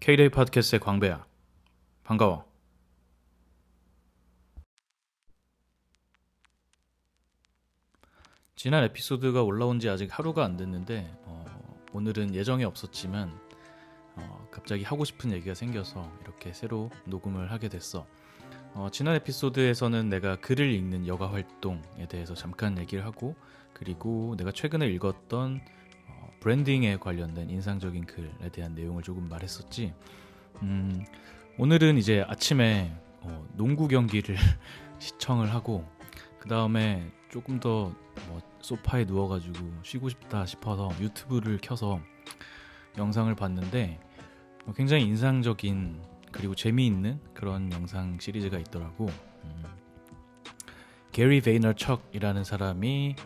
K-데이 팟캐스트의 광배야. 반가워. 지난 에피소드가 올라온 지 아직 하루가 안 됐는데 어, 오늘은 예정이 없었지만 어, 갑자기 하고 싶은 얘기가 생겨서 이렇게 새로 녹음을 하게 됐어. 어, 지난 에피소드에서는 내가 글을 읽는 여가 활동에 대해서 잠깐 얘기를 하고 그리고 내가 최근에 읽었던 어, 브랜딩에 관련된 인상적인 글에 대한 내용을 조금 말했었지. 음, 오늘은 이제 아침에 어, 농구 경기를 시청을 하고 그 다음에 조금 더 뭐 소파에 누워가지고 쉬고 싶다 싶어서 유튜브를 켜서 영상을 봤는데 뭐 굉장히 인상적인 그리고 재미있는 그런 영상 시리즈가 있더라고. 음, 게리 베이너척이라는 사람이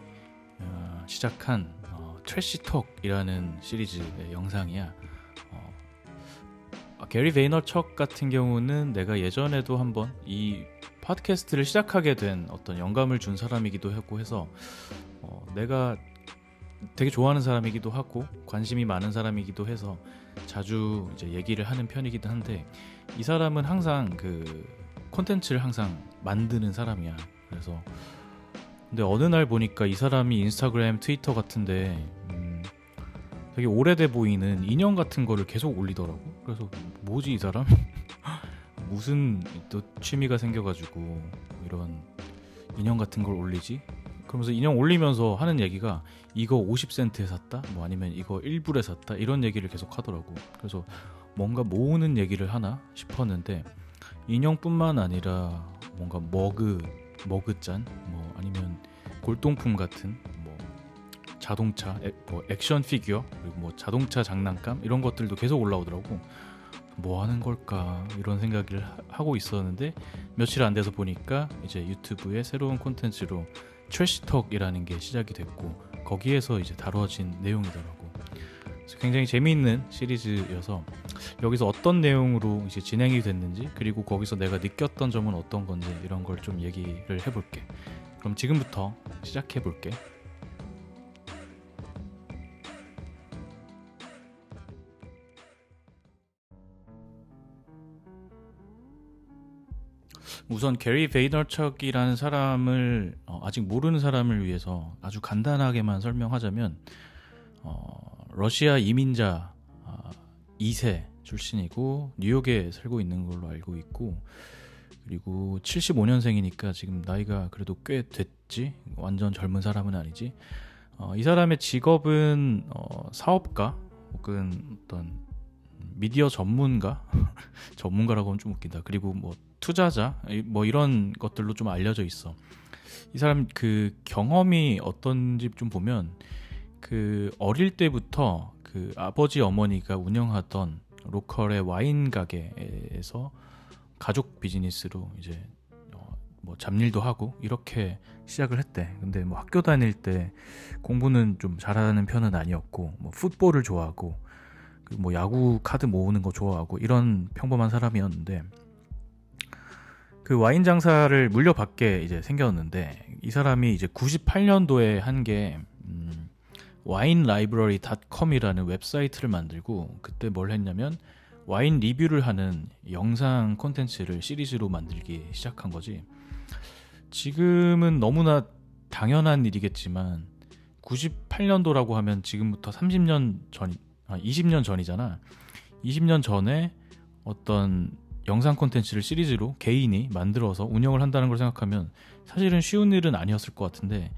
어, 시작한 어, Trash Talk이라는 시리즈의 영상이야. 어, 아, 게리 베이너척 같은 경우는 내가 예전에도 한번 이 팟캐스트를 시작하게 된 어떤 영감을 준 사람이기도 하고 해서 어, 내가 되게 좋아하는 사람이기도 하고 관심이 많은 사람이기도 해서 자주 이제 얘기를 하는 편이기도 한데 이 사람은 항상 그 콘텐츠를 항상 만드는 사람이야. 그래서 근데 어느 날 보니까 이 사람이 인스타그램, 트위터 같은데 음, 되게 오래돼 보이는 인형 같은 거를 계속 올리더라고. 그래서 뭐지 이 사람? 무슨 또 취미가 생겨가지고 이런 인형 같은 걸 올리지? 그러면서 인형 올리면서 하는 얘기가 이거 50센트에 샀다? 뭐 아니면 이거 1불에 샀다? 이런 얘기를 계속 하더라고. 그래서 뭔가 모으는 얘기를 하나 싶었는데 인형뿐만 아니라 뭔가 머그, 머그잔, 뭐 아니면 골동품 같은 뭐 자동차, 에, 뭐 액션 피규어 그리고 뭐 자동차 장난감 이런 것들도 계속 올라오더라고. 뭐 하는 걸까 이런 생각을 하고 있었는데 며칠 안 돼서 보니까 이제 유튜브에 새로운 콘텐츠로 Trash Talk이라는 게 시작이 됐고 거기에서 이제 다뤄진 내용이더라고. 굉장히 재미있는 시리즈여서 여기서 어떤 내용으로 이제 진행이 됐는지 그리고 거기서 내가 느꼈던 점은 어떤 건지 이런 걸 좀 얘기를 해볼게. 그럼 지금부터 시작해 볼게. 우선 게리 베이너척이라는 사람을 어, 아직 모르는 사람을 위해서 아주 간단하게만 설명하자면 어, 러시아 이민자 어, 2세 출신이고 뉴욕에 살고 있는 걸로 알고 있고 그리고 75년생이니까 지금 나이가 그래도 꽤 됐지? 완전 젊은 사람은 아니지? 어, 이 사람의 직업은 어, 사업가 혹은 어떤 미디어 전문가? 전문가라고 하면 좀 웃긴다. 그리고 뭐 투자자 뭐 이런 것들로 좀 알려져 있어. 이 사람 그 경험이 어떤지 좀 보면 그 어릴 때부터 그 아버지 어머니가 운영하던 local의 와인 가게에서 가족 비즈니스로 이제 어, 뭐 잡일도 하고 이렇게 시작을 했대. 근데 뭐 학교 다닐 때 공부는 좀 잘하는 편은 아니었고 뭐 풋볼을 좋아하고 뭐 야구 카드 모으는 거 좋아하고 이런 평범한 사람이었는데 그 와인 장사를 물려받게 이제 생겼는데 이 사람이 이제 98년도에 한게 음, 와인라이브러리닷컴이라는 웹사이트를 만들고 그때 뭘 했냐면 와인 리뷰를 하는 영상 콘텐츠를 시리즈로 만들기 시작한 거지. 지금은 너무나 당연한 일이겠지만 98년도라고 하면 지금부터 30년 전, 아, 20년 전이잖아. 20년 전에 어떤 영상 콘텐츠를 시리즈로 개인이 만들어서 운영을 한다는 걸 생각하면 사실은 쉬운 일은 아니었을 것 같은데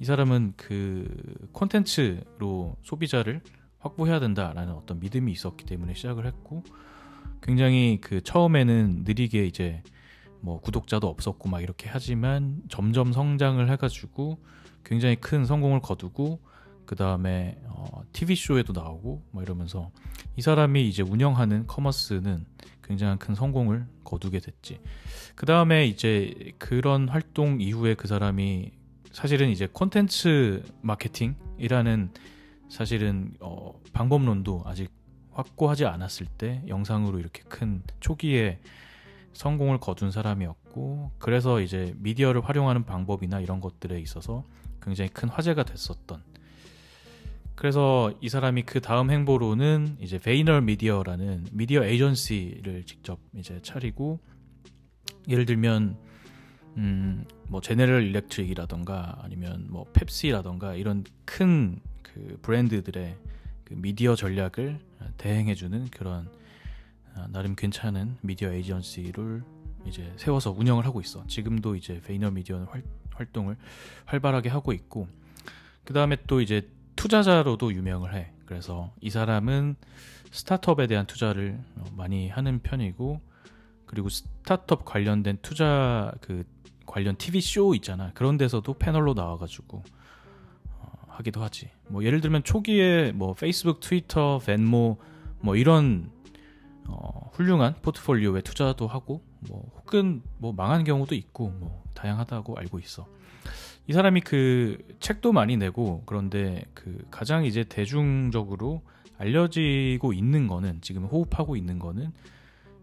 이 사람은 그 콘텐츠로 소비자를 확보해야 된다라는 어떤 믿음이 있었기 때문에 시작을 했고 굉장히 그 처음에는 느리게 이제 뭐 구독자도 없었고 막 이렇게 하지만 점점 성장을 해가지고 굉장히 큰 성공을 거두고 그 다음에 어, TV 쇼에도 나오고 뭐 이러면서 이 사람이 이제 운영하는 커머스는 굉장한 큰 성공을 거두게 됐지. 그 다음에 이제 그런 활동 이후에 그 사람이 사실은 이제 콘텐츠 마케팅이라는 사실은 어, 방법론도 아직 확고하지 않았을 때 영상으로 이렇게 큰 초기에 성공을 거둔 사람이었고 그래서 이제 미디어를 활용하는 방법이나 이런 것들에 있어서 굉장히 큰 화제가 됐었던 그래서 이 사람이 그 다음 행보로는 이제 베이너 미디어라는 미디어 에이전시를 직접 이제 차리고 예를 들면 음, 뭐 제네럴 일렉트릭이라던가 아니면 뭐 펩시라던가 이런 큰 그 브랜드들의 그 미디어 전략을 대행해주는 그런 아, 나름 괜찮은 미디어 에이전시를 이제 세워서 운영을 하고 있어. 지금도 이제 베이너 미디어는 활, 활동을 활발하게 하고 있고 그 다음에 또 이제 투자자로도 유명을 해. 그래서 이 사람은 스타트업에 대한 투자를 많이 하는 편이고 그리고 스타트업 관련된 투자 그 관련 TV 쇼 있잖아. 그런 데서도 패널로 나와가지고 어, 하기도 하지. 뭐 예를 들면 초기에 뭐 페이스북, 트위터, 벤모 뭐 이런 어, 훌륭한 포트폴리오에 투자도 하고 뭐 혹은 뭐 망한 경우도 있고 뭐 다양하다고 알고 있어. 이 사람이 그 책도 많이 내고 그런데 그 가장 이제 대중적으로 알려지고 있는 거는 지금 호흡하고 있는 거는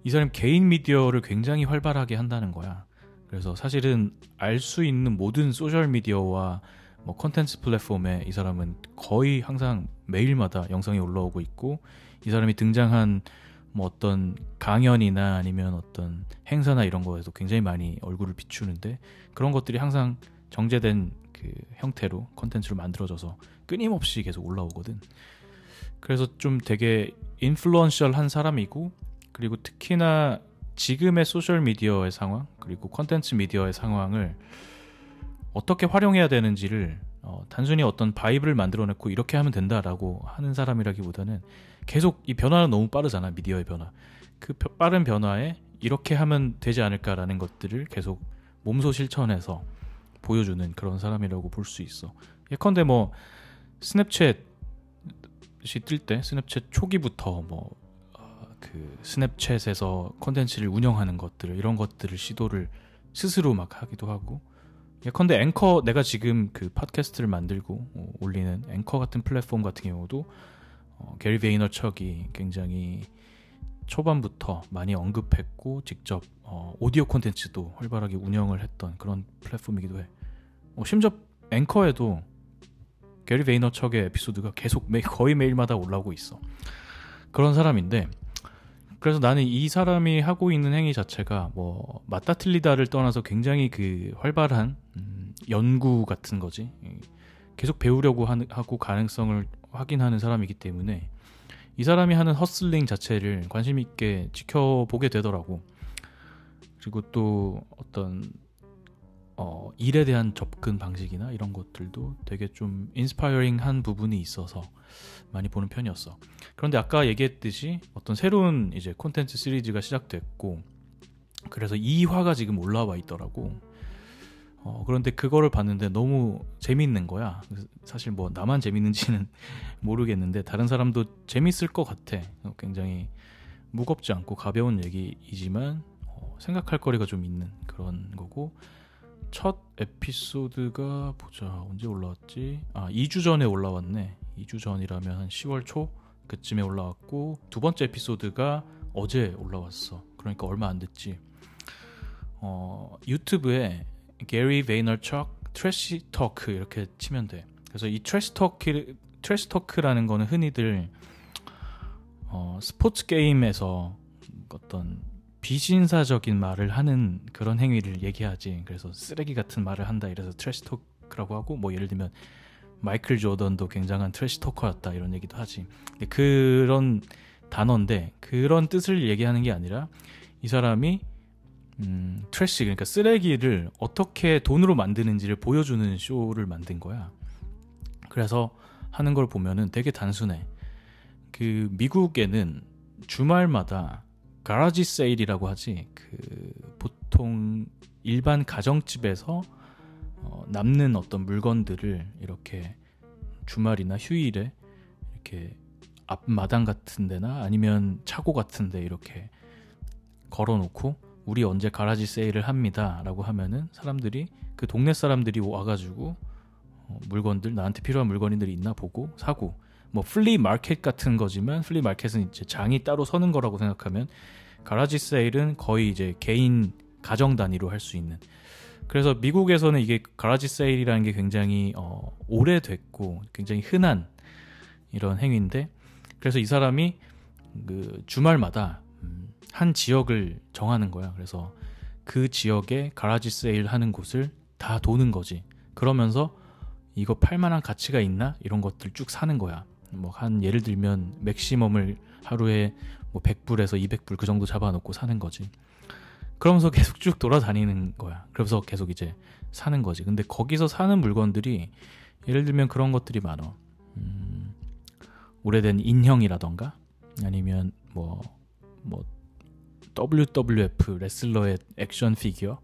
이 사람 개인 미디어를 굉장히 활발하게 한다는 거야. 그래서 사실은 알 수 있는 모든 소셜 미디어와 뭐 컨텐츠 플랫폼에 이 사람은 거의 항상 매일마다 영상이 올라오고 있고 이 사람이 등장한 뭐 어떤 강연이나 아니면 어떤 행사나 이런 거에서 굉장히 많이 얼굴을 비추는데 그런 것들이 항상 정제된 그 형태로 컨텐츠를 만들어져서 끊임없이 계속 올라오거든. 그래서 좀 되게 influential한 사람이고 그리고 특히나 지금의 소셜 미디어의 상황 그리고 컨텐츠 미디어의 상황을 어떻게 활용해야 되는지를 어, 단순히 어떤 vibe를 만들어냈고 이렇게 하면 된다라고 하는 사람이라기보다는 계속 이 변화는 너무 빠르잖아 미디어의 변화 그 빠른 변화에 이렇게 하면 되지 않을까라는 것들을 계속 몸소 실천해서 보여주는 그런 사람이라고 볼 수 있어. 예컨대 뭐 스냅챗이 뜰 때 스냅챗 초기부터 뭐 그 스냅챗에서 콘텐츠를 운영하는 것들 이런 것들을 시도를 스스로 막 하기도 하고 예컨대 앵커 내가 지금 그 팟캐스트를 만들고 어, 올리는 앵커 같은 플랫폼 같은 경우도 어, 게리 베이너척이 굉장히 초반부터 많이 언급했고 직접 어, 오디오 콘텐츠도 활발하게 운영을 했던 그런 플랫폼이기도 해. 어, 심지어 앵커에도 게리 베이너척의 에피소드가 계속 매, 거의 매일마다 올라오고 있어. 그런 사람인데 그래서 나는 이 사람이 하고 있는 행위 자체가 뭐 맞다 틀리다를 떠나서 굉장히 그 활발한 음, 연구 같은 거지. 계속 배우려고 하는, 하고 가능성을 확인하는 사람이기 때문에 이 사람이 하는 허슬링 자체를 관심 있게 지켜보게 되더라고. 그리고 또 어떤 어, 일에 대한 접근 방식이나 이런 것들도 되게 좀 인스파이어링한 부분이 있어서 많이 보는 편이었어. 그런데 아까 얘기했듯이 어떤 새로운 이제 콘텐츠 시리즈가 시작됐고 그래서 2화가 지금 올라와 있더라고. 어, 그런데 그거를 봤는데 너무 재밌는 거야. 사실 뭐 나만 재밌는지는 모르겠는데 다른 사람도 재밌을 것 같아. 어, 굉장히 무겁지 않고 가벼운 얘기이지만 어, 생각할 거리가 좀 있는 그런 거고 첫 에피소드가 보자 언제 올라왔지? 아 2주 전에 올라왔네. 2주 전이라면 한 10월 초 그쯤에 올라왔고 두 번째 에피소드가 어제 올라왔어. 그러니까 얼마 안 됐지. 어, 유튜브에 게리 베이너척 trash talk 이렇게 치면 돼. 그래서 이 trash talk trash talk라는 거는 흔히들 어, 스포츠 게임에서 어떤 비신사적인 말을 하는 그런 행위를 얘기하지. 그래서 쓰레기 같은 말을 한다 이래서 trash talk라고 하고 뭐 예를 들면 마이클 조던도 굉장한 trash talker였다 이런 얘기도 하지. 그런 단어인데 그런 뜻을 얘기하는 게 아니라 이 사람이 음, trash 그러니까 쓰레기를 어떻게 돈으로 만드는지를 보여주는 쇼를 만든 거야. 그래서 하는 걸 보면은 되게 단순해. 그 미국에는 주말마다 garage sale이라고 하지. 그 보통 일반 가정집에서 어, 남는 어떤 물건들을 이렇게 주말이나 휴일에 이렇게 앞마당 같은 데나 아니면 차고 같은 데 이렇게 걸어 놓고 우리 언제 garage sale을 합니다. 라고 하면은 사람들이 그 동네 사람들이 와가지고 어, 물건들 나한테 필요한 물건들이 있나 보고 사고. 뭐 flea market 같은 거지만 flea market은 이제 장이 따로 서는 거라고 생각하면 garage sale은 거의 이제 개인 가정 단위로 할 수 있는. 그래서 미국에서는 이게 가라지 세일이라는 게 굉장히 어, 오래됐고 굉장히 흔한 이런 행위인데 그래서 이 사람이 그 주말마다 음, 한 지역을 정하는 거야. 그래서 그 지역에 가라지 세일 하는 곳을 다 도는 거지. 그러면서 이거 팔만한 가치가 있나 이런 것들 쭉 사는 거야. 뭐 한 예를 들면 맥시멈을 하루에 뭐 100불에서 200불 그 정도 잡아놓고 사는 거지. 그러면서 계속 쭉 돌아다니는 거야. 그래서 계속 이제 사는 거지. 근데 거기서 사는 물건들이 예를 들면 그런 것들이 많아. 음, 오래된 인형이라던가 아니면 뭐, 뭐, WWF 레슬러의 액션 피규어?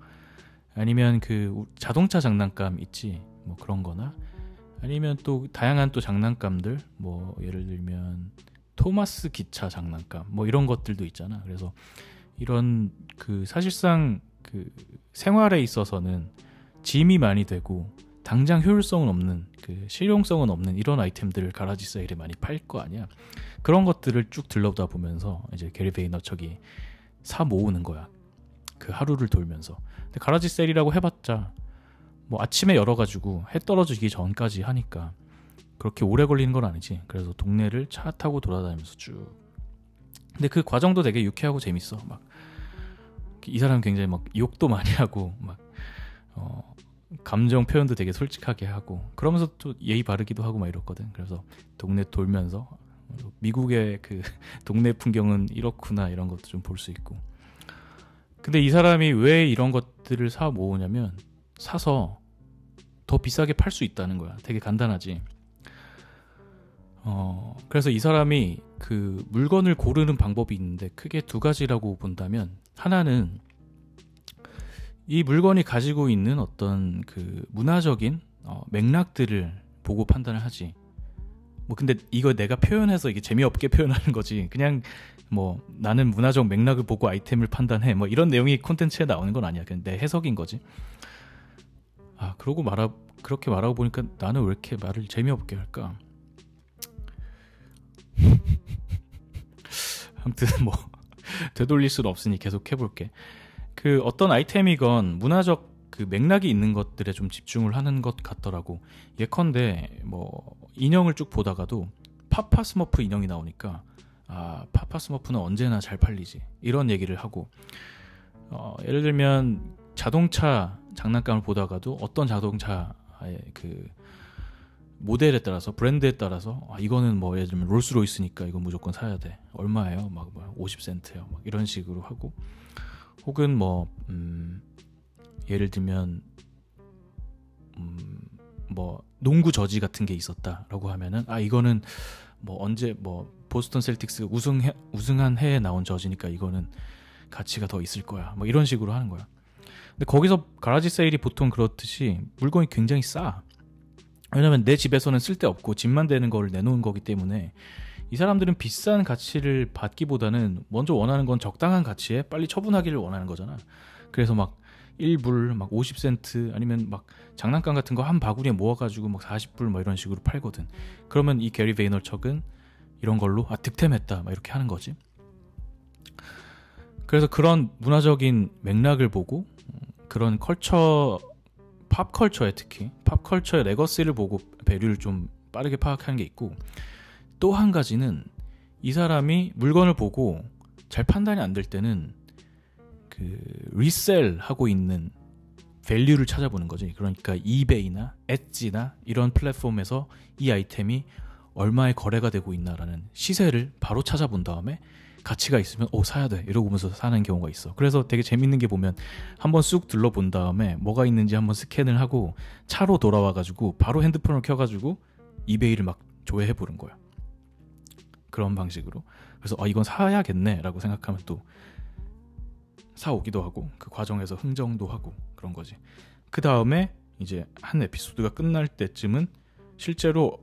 아니면 그 자동차 장난감 있지? 뭐 그런 거나? 아니면 또 다양한 또 장난감들? 뭐 예를 들면 토마스 기차 장난감? 뭐 이런 것들도 있잖아. 그래서 이런 그 사실상 그 생활에 있어서는 짐이 많이 되고 당장 효율성은 없는 그 실용성은 없는 이런 아이템들을 가라지 세일에 많이 팔 거 아니야. 그런 것들을 쭉 들러다 보면서 이제 게리 베이너척이 사 모으는 거야. 그 하루를 돌면서. 근데 가라지 세일이라고 해봤자 뭐 아침에 열어가지고 해 떨어지기 전까지 하니까 그렇게 오래 걸리는 건 아니지. 그래서 동네를 차 타고 돌아다니면서 쭉. 근데 그 과정도 되게 유쾌하고 재밌어. 막 이 사람 굉장히 막 욕도 많이 하고 막 어, 감정 표현도 되게 솔직하게 하고 그러면서 또 예의 바르기도 하고 막 이렇거든. 그래서 동네 돌면서 미국의 그 동네 풍경은 이렇구나 이런 것도 좀 볼 수 있고. 근데 이 사람이 왜 이런 것들을 사 모으냐면 사서 더 비싸게 팔 수 있다는 거야. 되게 간단하지. 어, 그래서 이 사람이 그 물건을 고르는 방법이 있는데 크게 두 가지라고 본다면 하나는 이 물건이 가지고 있는 어떤 그 문화적인 어, 맥락들을 보고 판단을 하지. 뭐 근데 이거 내가 표현해서 이게 재미없게 표현하는 거지. 그냥 뭐 나는 문화적 맥락을 보고 아이템을 판단해. 뭐 이런 내용이 콘텐츠에 나오는 건 아니야. 그냥 내 해석인 거지. 아 그러고 말하 그렇게 말하고 보니까 나는 왜 이렇게 말을 재미없게 할까? 아무튼 뭐 되돌릴 수는 없으니 계속 해볼게. 그 어떤 아이템이건 문화적 그 맥락이 있는 것들에 좀 집중을 하는 것 같더라고. 예컨대 뭐 인형을 쭉 보다가도 파파 스머프 인형이 나오니까 아 파파 스머프는 언제나 잘 팔리지? 이런 얘기를 하고 어, 예를 들면 자동차 장난감을 보다가도 어떤 자동차의 그 모델에 따라서 브랜드에 따라서 아, 이거는 뭐 예를 들면 롤스로이스니까 이거 무조건 사야 돼. 얼마예요? 막, 막 50센트요? 막 이런 식으로 하고 혹은 뭐 음, 예를 들면 음, 뭐 농구 저지 같은 게 있었다라고 하면은 아 이거는 뭐 언제 뭐 보스턴 셀틱스 우승 우승한 해에 나온 저지니까 이거는 가치가 더 있을 거야. 뭐 이런 식으로 하는 거야. 근데 거기서 가라지 세일이 보통 그렇듯이 물건이 굉장히 싸. 왜냐면 내 집에서는 쓸데없고 집만 되는 거를 내놓은 거기 때문에 이 사람들은 비싼 가치를 받기보다는 먼저 원하는 건 적당한 가치에 빨리 처분하기를 원하는 거잖아. 그래서 막 1불, 막 50센트 아니면 막 장난감 같은 거 한 바구니에 모아가지고 막 40불 막 이런 식으로 팔거든. 그러면 이 게리 베이너척은 이런 걸로 아 득템했다 막 이렇게 하는 거지. 그래서 그런 문화적인 맥락을 보고 그런 culture pop culture에 특히 pop culture의 legacy를 보고 value를 좀 빠르게 파악하는 게 있고 또 한 가지는 이 사람이 물건을 보고 잘 판단이 안 될 때는 그 resell 하고 있는 value를 찾아보는 거지. 그러니까 이베이나 Etsy나 이런 플랫폼에서 이 아이템이 얼마에 거래가 되고 있나라는 시세를 바로 찾아본 다음에 가치가 있으면 오 사야 돼 이러고면서 사는 경우가 있어. 그래서 되게 재밌는 게 보면 한번 쑥 둘러본 다음에 뭐가 있는지 한번 스캔을 하고 차로 돌아와 가지고 바로 핸드폰을 켜 가지고 이베이를 막 조회해 보는 거야. 그런 방식으로 그래서 아 이건 사야겠네라고 생각하면 또 사오기도 하고 그 과정에서 흥정도 하고 그런 거지. 그 다음에 이제 한 에피소드가 끝날 때쯤은 실제로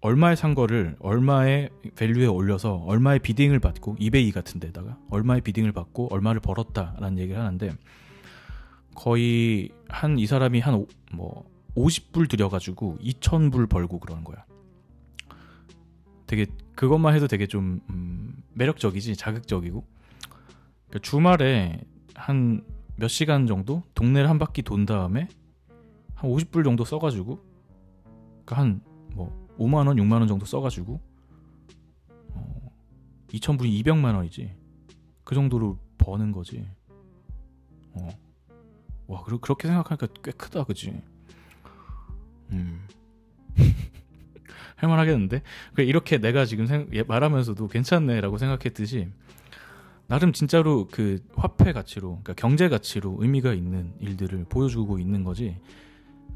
얼마에 산 거를 얼마의 밸류에 올려서 얼마의 비딩을 받고 이베이 같은 데다가 얼마의 비딩을 받고 얼마를 벌었다라는 얘기를 하는데 거의 한 이 사람이 한 뭐 50불 들여가지고 2,000불 벌고 그러는 거야. 되게 그것만 해도 되게 좀 음, 매력적이지 자극적이고 그러니까 주말에 한 몇 시간 정도 동네를 한 바퀴 돈 다음에 한 50불 정도 써가지고 그러니까 한뭐 5만 원, 6만 원 정도 써가지고 2,000분이 200만 원이지. 그 정도로 버는 거지. 어. 와, 그, 그렇게 생각하니까 꽤 크다, 그지? 음. 할만하겠는데? 이렇게 내가 지금 생, 말하면서도 괜찮네라고 생각했듯이, 나름 진짜로 그 화폐 가치로, 그러니까 경제 가치로 의미가 있는 일들을 보여주고 있는 거지.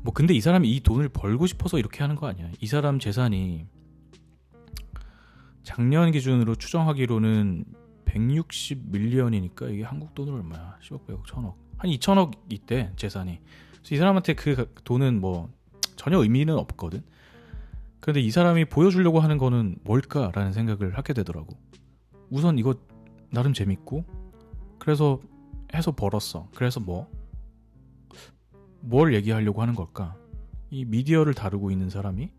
뭐, 근데 이 사람이 이 돈을 벌고 싶어서 이렇게 하는 거 아니야. 이 사람 재산이 작년 기준으로 추정하기로는 160 밀리언이니까 이게 한국 돈으로 얼마야? 10억, 100억, 1000억. 한 2천억 있대, 재산이. 그래서 이 사람한테 그 돈은 뭐 전혀 의미는 없거든. 그런데 이 사람이 보여주려고 하는 거는 뭘까라는 생각을 하게 되더라고. 우선 이거 나름 재밌고, 그래서 해서 벌었어. 그래서 뭐? 뭘 얘기하려고 하는 걸까? 이 미디어를 다루고 있는 사람이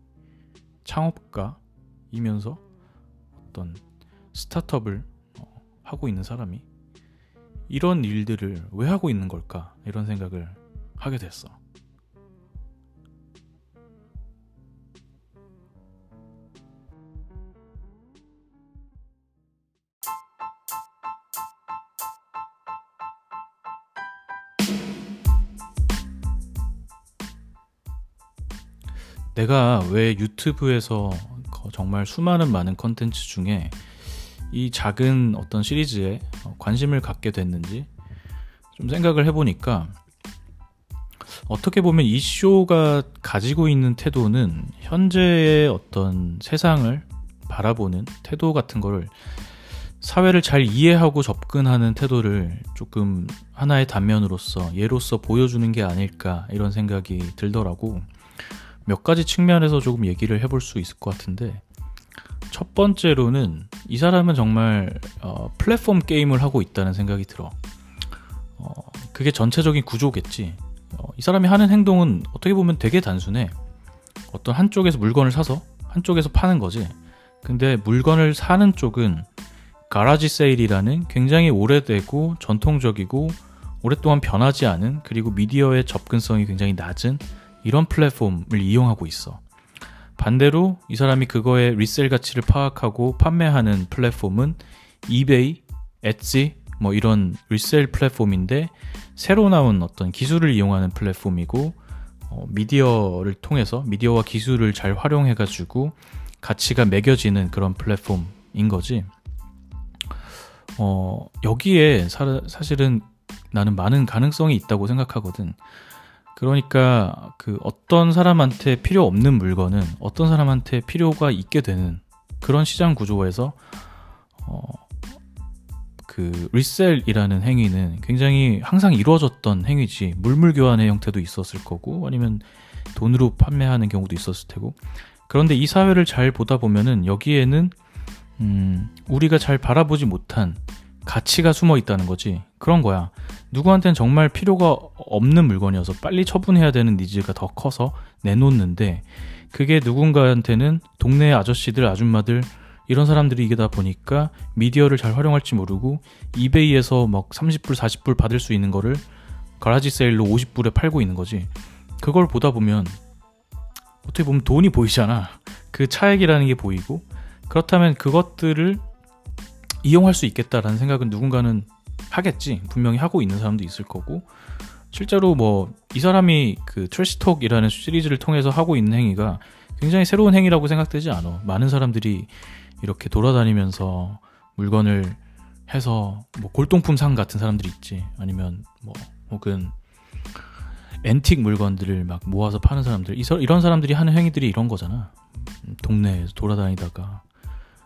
창업가이면서 어떤 스타트업을 어, 하고 있는 사람이 이런 일들을 왜 하고 있는 걸까? 이런 생각을 하게 됐어. 내가 왜 유튜브에서 정말 수많은 많은 컨텐츠 중에 이 작은 어떤 시리즈에 관심을 갖게 됐는지 좀 생각을 해보니까 어떻게 보면 이 쇼가 가지고 있는 태도는 현재의 어떤 세상을 바라보는 태도 같은 거를 사회를 잘 이해하고 접근하는 태도를 조금 하나의 단면으로서 예로서 보여주는 게 아닐까 이런 생각이 들더라고. 몇 가지 측면에서 조금 얘기를 해볼 수 있을 것 같은데 첫 번째로는 이 사람은 정말 어, 플랫폼 게임을 하고 있다는 생각이 들어. 어, 그게 전체적인 구조겠지. 어, 이 사람이 하는 행동은 어떻게 보면 되게 단순해. 어떤 한쪽에서 물건을 사서 한쪽에서 파는 거지. 근데 물건을 사는 쪽은 가라지 세일이라는 굉장히 오래되고 전통적이고 오랫동안 변하지 않은 그리고 미디어의 접근성이 굉장히 낮은 이런 플랫폼을 이용하고 있어. 반대로 이 사람이 그거의 resell 가치를 파악하고 판매하는 플랫폼은 이베이, Etsy 뭐 이런 resell 플랫폼인데 새로 나온 어떤 기술을 이용하는 플랫폼이고 어, 미디어를 통해서 미디어와 기술을 잘 활용해 가지고 가치가 매겨지는 그런 플랫폼인 거지. 어, 여기에 사, 사실은 나는 많은 가능성이 있다고 생각하거든. 그러니까 그 어떤 사람한테 필요 없는 물건은 어떤 사람한테 필요가 있게 되는 그런 시장 구조에서 어, 그 리셀이라는 행위는 굉장히 항상 이루어졌던 행위지 물물 교환의 형태도 있었을 거고 아니면 돈으로 판매하는 경우도 있었을 테고 그런데 이 사회를 잘 보다 보면은 여기에는 음, 우리가 잘 바라보지 못한 가치가 숨어 있다는 거지. 그런 거야. 누구한테는 정말 필요가 없는 물건이어서 빨리 처분해야 되는 니즈가 더 커서 내놓는데 그게 누군가한테는 동네 아저씨들, 아줌마들 이런 사람들이 이게 다 보니까 미디어를 잘 활용할지 모르고 이베이에서 막 30불, 40불 받을 수 있는 거를 가라지 세일로 50불에 팔고 있는 거지. 그걸 보다 보면 어떻게 보면 돈이 보이잖아. 그 차액이라는 게 보이고 그렇다면 그것들을 이용할 수 있겠다라는 생각은 누군가는 하겠지. 분명히 하고 있는 사람도 있을 거고. 실제로 뭐 이 사람이 그 trash talk이라는 시리즈를 통해서 하고 있는 행위가 굉장히 새로운 행위라고 생각되지 않아. 많은 사람들이 이렇게 돌아다니면서 물건을 해서 뭐 골동품 상 같은 사람들이 있지. 아니면 뭐 혹은 앤틱 물건들을 막 모아서 파는 사람들 이런 사람들이 하는 행위들이 이런 거잖아. 동네에서 돌아다니다가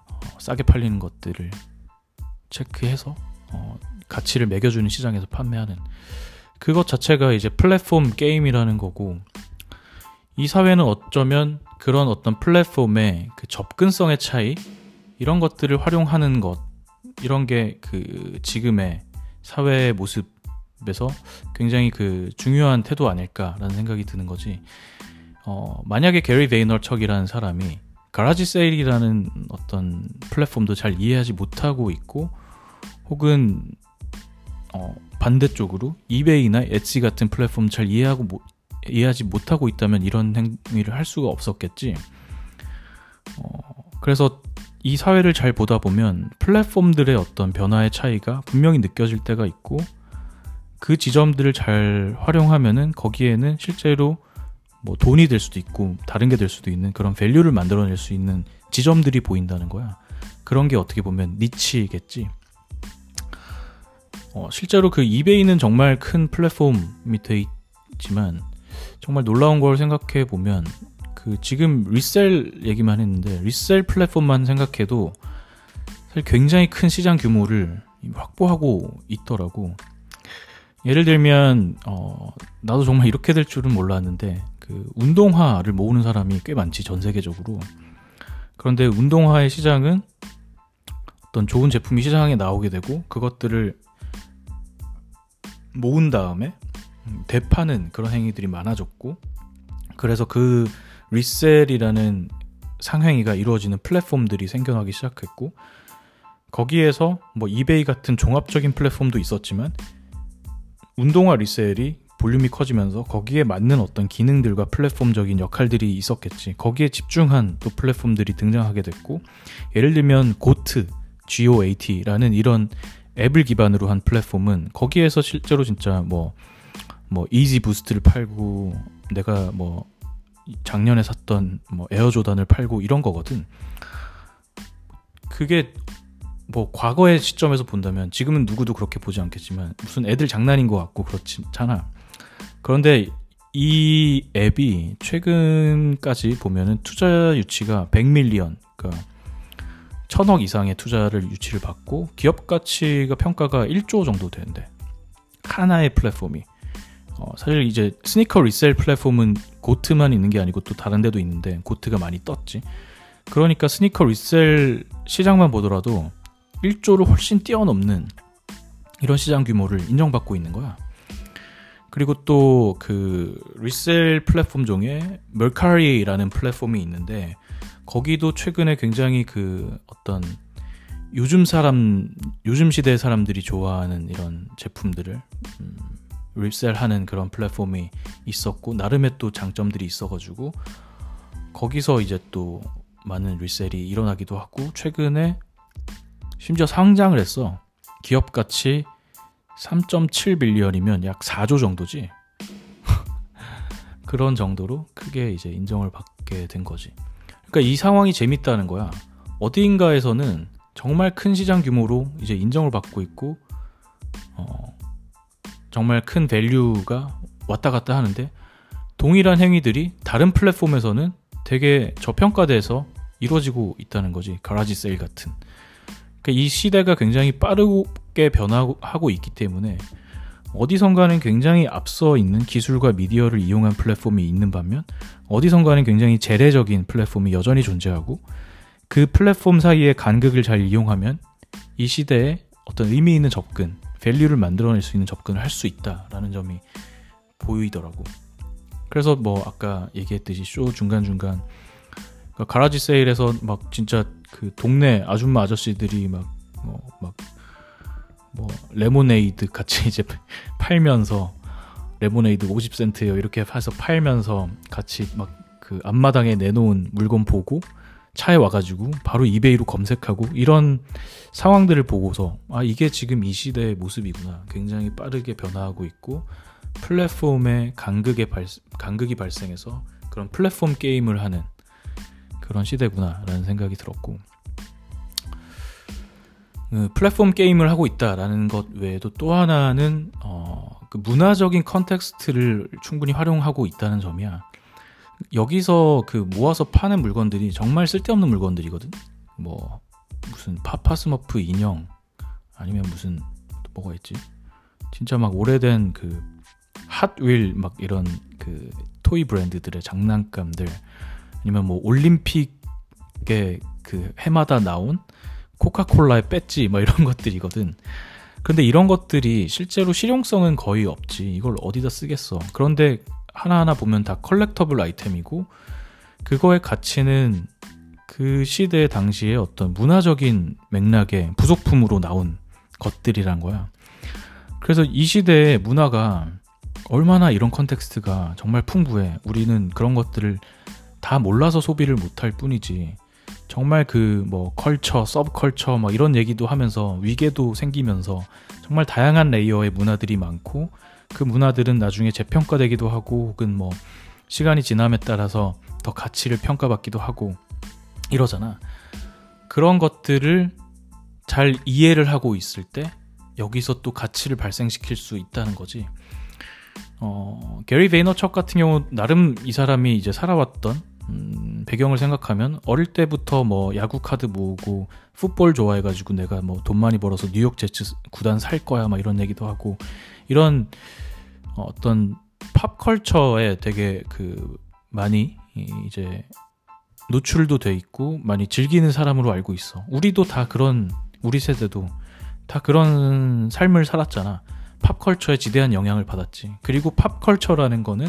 어, 싸게 팔리는 것들을 체크해서 어, 가치를 매겨주는 시장에서 판매하는 그것 자체가 이제 플랫폼 게임이라는 거고 이 사회는 어쩌면 그런 어떤 플랫폼의 그 접근성의 차이 이런 것들을 활용하는 것 이런 게 그 지금의 사회의 모습에서 굉장히 그 중요한 태도 아닐까라는 생각이 드는 거지. 어, 만약에 게리 베이너척이라는 사람이 가라지 세일이라는 어떤 플랫폼도 잘 이해하지 못하고 있고 혹은 어, 반대쪽으로 이베이나 엣지 같은 플랫폼 잘 이해하고 못, 이해하지 못하고 있다면 이런 행위를 할 수가 없었겠지. 어, 그래서 이 사회를 잘 보다 보면 플랫폼들의 어떤 변화의 차이가 분명히 느껴질 때가 있고 그 지점들을 잘 활용하면은 거기에는 실제로 뭐 돈이 될 수도 있고 다른 게 될 수도 있는 그런 밸류를 만들어낼 수 있는 지점들이 보인다는 거야. 그런 게 어떻게 보면 니치겠지. 어, 실제로 그 이베이는 정말 큰 플랫폼이 돼 있지만 정말 놀라운 걸 생각해 보면 그 지금 리셀 얘기만 했는데 리셀 플랫폼만 생각해도 사실 굉장히 큰 시장 규모를 확보하고 있더라고. 예를 들면 어, 나도 정말 이렇게 될 줄은 몰랐는데 그 운동화를 모으는 사람이 꽤 많지 전 세계적으로. 그런데 운동화의 시장은 어떤 좋은 제품이 시장에 나오게 되고 그것들을 모은 다음에 되파는 그런 행위들이 많아졌고 그래서 그 리셀이라는 상행위가 이루어지는 플랫폼들이 생겨나기 시작했고 거기에서 뭐 이베이 같은 종합적인 플랫폼도 있었지만 운동화 리셀이 볼륨이 커지면서 거기에 맞는 어떤 기능들과 플랫폼적인 역할들이 있었겠지. 거기에 집중한 또 플랫폼들이 등장하게 됐고 예를 들면 고트, GOAT라는 이런 앱을 기반으로 한 플랫폼은 거기에서 실제로 진짜 뭐뭐 뭐 이지 부스트를 팔고 내가 뭐 작년에 샀던 뭐 에어 조단을 팔고 이런 거거든. 그게 뭐 과거의 시점에서 본다면 지금은 누구도 그렇게 보지 않겠지만 무슨 애들 장난인 것 같고 그렇지않아 그런데 이 앱이 최근까지 보면은 투자 유치가 100 million, 그러니까 천억 이상의 투자를 유치를 받고 기업 가치가 평가가 1조 정도 되는데 하나의 플랫폼이 어, 사실 이제 sneaker resell 플랫폼은 GOAT만 있는 게 아니고 또 다른 데도 있는데 GOAT가 많이 떴지. 그러니까 sneaker resell 시장만 보더라도 1조를 훨씬 뛰어넘는 이런 시장 규모를 인정받고 있는 거야. 그리고 또 그 resell 플랫폼 중에 Mercari라는 플랫폼이 있는데 거기도 최근에 굉장히 그 어떤 요즘 사람 요즘 시대 사람들이 좋아하는 이런 제품들을 음, 리셀하는 그런 플랫폼이 있었고 나름의 또 장점들이 있어가지고 거기서 이제 또 많은 리셀이 일어나기도 하고 최근에 심지어 상장을 했어 기업 가치 3.7 빌리언이면 약 4조 정도지. 그런 정도로 크게 이제 인정을 받게 된 거지 그러니까 이 상황이 재밌다는 거야 어디인가에서는 정말 큰 시장 규모로 이제 인정을 받고 있고 어, 정말 큰 value가 왔다 갔다 하는데 동일한 행위들이 다른 플랫폼에서는 되게 저평가돼서 이루어지고 있다는 거지. garage sale 같은. 그러니까 이 시대가 굉장히 빠르게 변하고 있기 때문에 어디선가는 굉장히 앞서 있는 기술과 미디어를 이용한 플랫폼이 있는 반면 어디선가는 굉장히 재래적인 플랫폼이 여전히 존재하고 그 플랫폼 사이의 간극을 잘 이용하면 이 시대에 어떤 의미 있는 접근, value를 만들어낼 수 있는 접근을 할 수 있다라는 점이 보이더라고. 그래서 뭐 아까 얘기했듯이 쇼 중간 중간 그러니까 garage sale에서 막 진짜 그 동네 아줌마 아저씨들이 막 뭐 막 뭐 레모네이드 같이 이제 팔면서 레모네이드 50센트예요. 이렇게 해서 팔면서 같이 막 그 앞마당에 내놓은 물건 보고 차에 와가지고 바로 이베이로 검색하고 이런 상황들을 보고서 아 이게 지금 이 시대의 모습이구나. 굉장히 빠르게 변화하고 있고 플랫폼의 간극의 발, 간극이 발생해서 그런 플랫폼 게임을 하는 그런 시대구나라는 생각이 들었고. 그 플랫폼 게임을 하고 있다라는 것 외에도 또 하나는 어, 그 문화적인 context를 충분히 활용하고 있다는 점이야. 여기서 그 모아서 파는 물건들이 정말 쓸데없는 물건들이거든. 뭐 무슨 파파스머프 인형 아니면 무슨 뭐가 있지? 진짜 막 오래된 그 핫윌 막 이런 그 toy 브랜드들의 장난감들 아니면 뭐 올림픽의 그 해마다 나온 코카콜라의 배지 뭐 이런 것들이거든. 근데 이런 것들이 실제로 실용성은 거의 없지. 이걸 어디다 쓰겠어. 그런데 하나하나 보면 다 collectible 아이템이고 그거의 가치는 그 시대 당시에 어떤 문화적인 맥락의 부속품으로 나온 것들이란 거야. 그래서 이 시대의 문화가 얼마나 이런 context가 정말 풍부해. 우리는 그런 것들을 다 몰라서 소비를 못할 뿐이지. 정말 그 뭐 culture, subculture 막 이런 얘기도 하면서 위계도 생기면서 정말 다양한 layer의 문화들이 많고 그 문화들은 나중에 재평가되기도 하고 혹은 뭐 시간이 지남에 따라서 더 가치를 평가받기도 하고 이러잖아. 그런 것들을 잘 이해를 하고 있을 때 여기서 또 가치를 발생시킬 수 있다는 거지. 어, 게리 베이너척 같은 경우 나름 이 사람이 이제 살아왔던 음, 배경을 생각하면 어릴 때부터 뭐 야구 카드 모으고 풋볼 좋아해가지고 내가 뭐 돈 많이 벌어서 뉴욕 제츠 구단 살 거야 막 이런 얘기도 하고 이런 어떤 팝 컬처에 되게 그 많이 이제 노출도 돼 있고 많이 즐기는 사람으로 알고 있어. 우리도 다 그런 우리 세대도 다 그런 삶을 살았잖아. 팝컬처에 지대한 영향을 받았지. 그리고 팝컬처라는 거는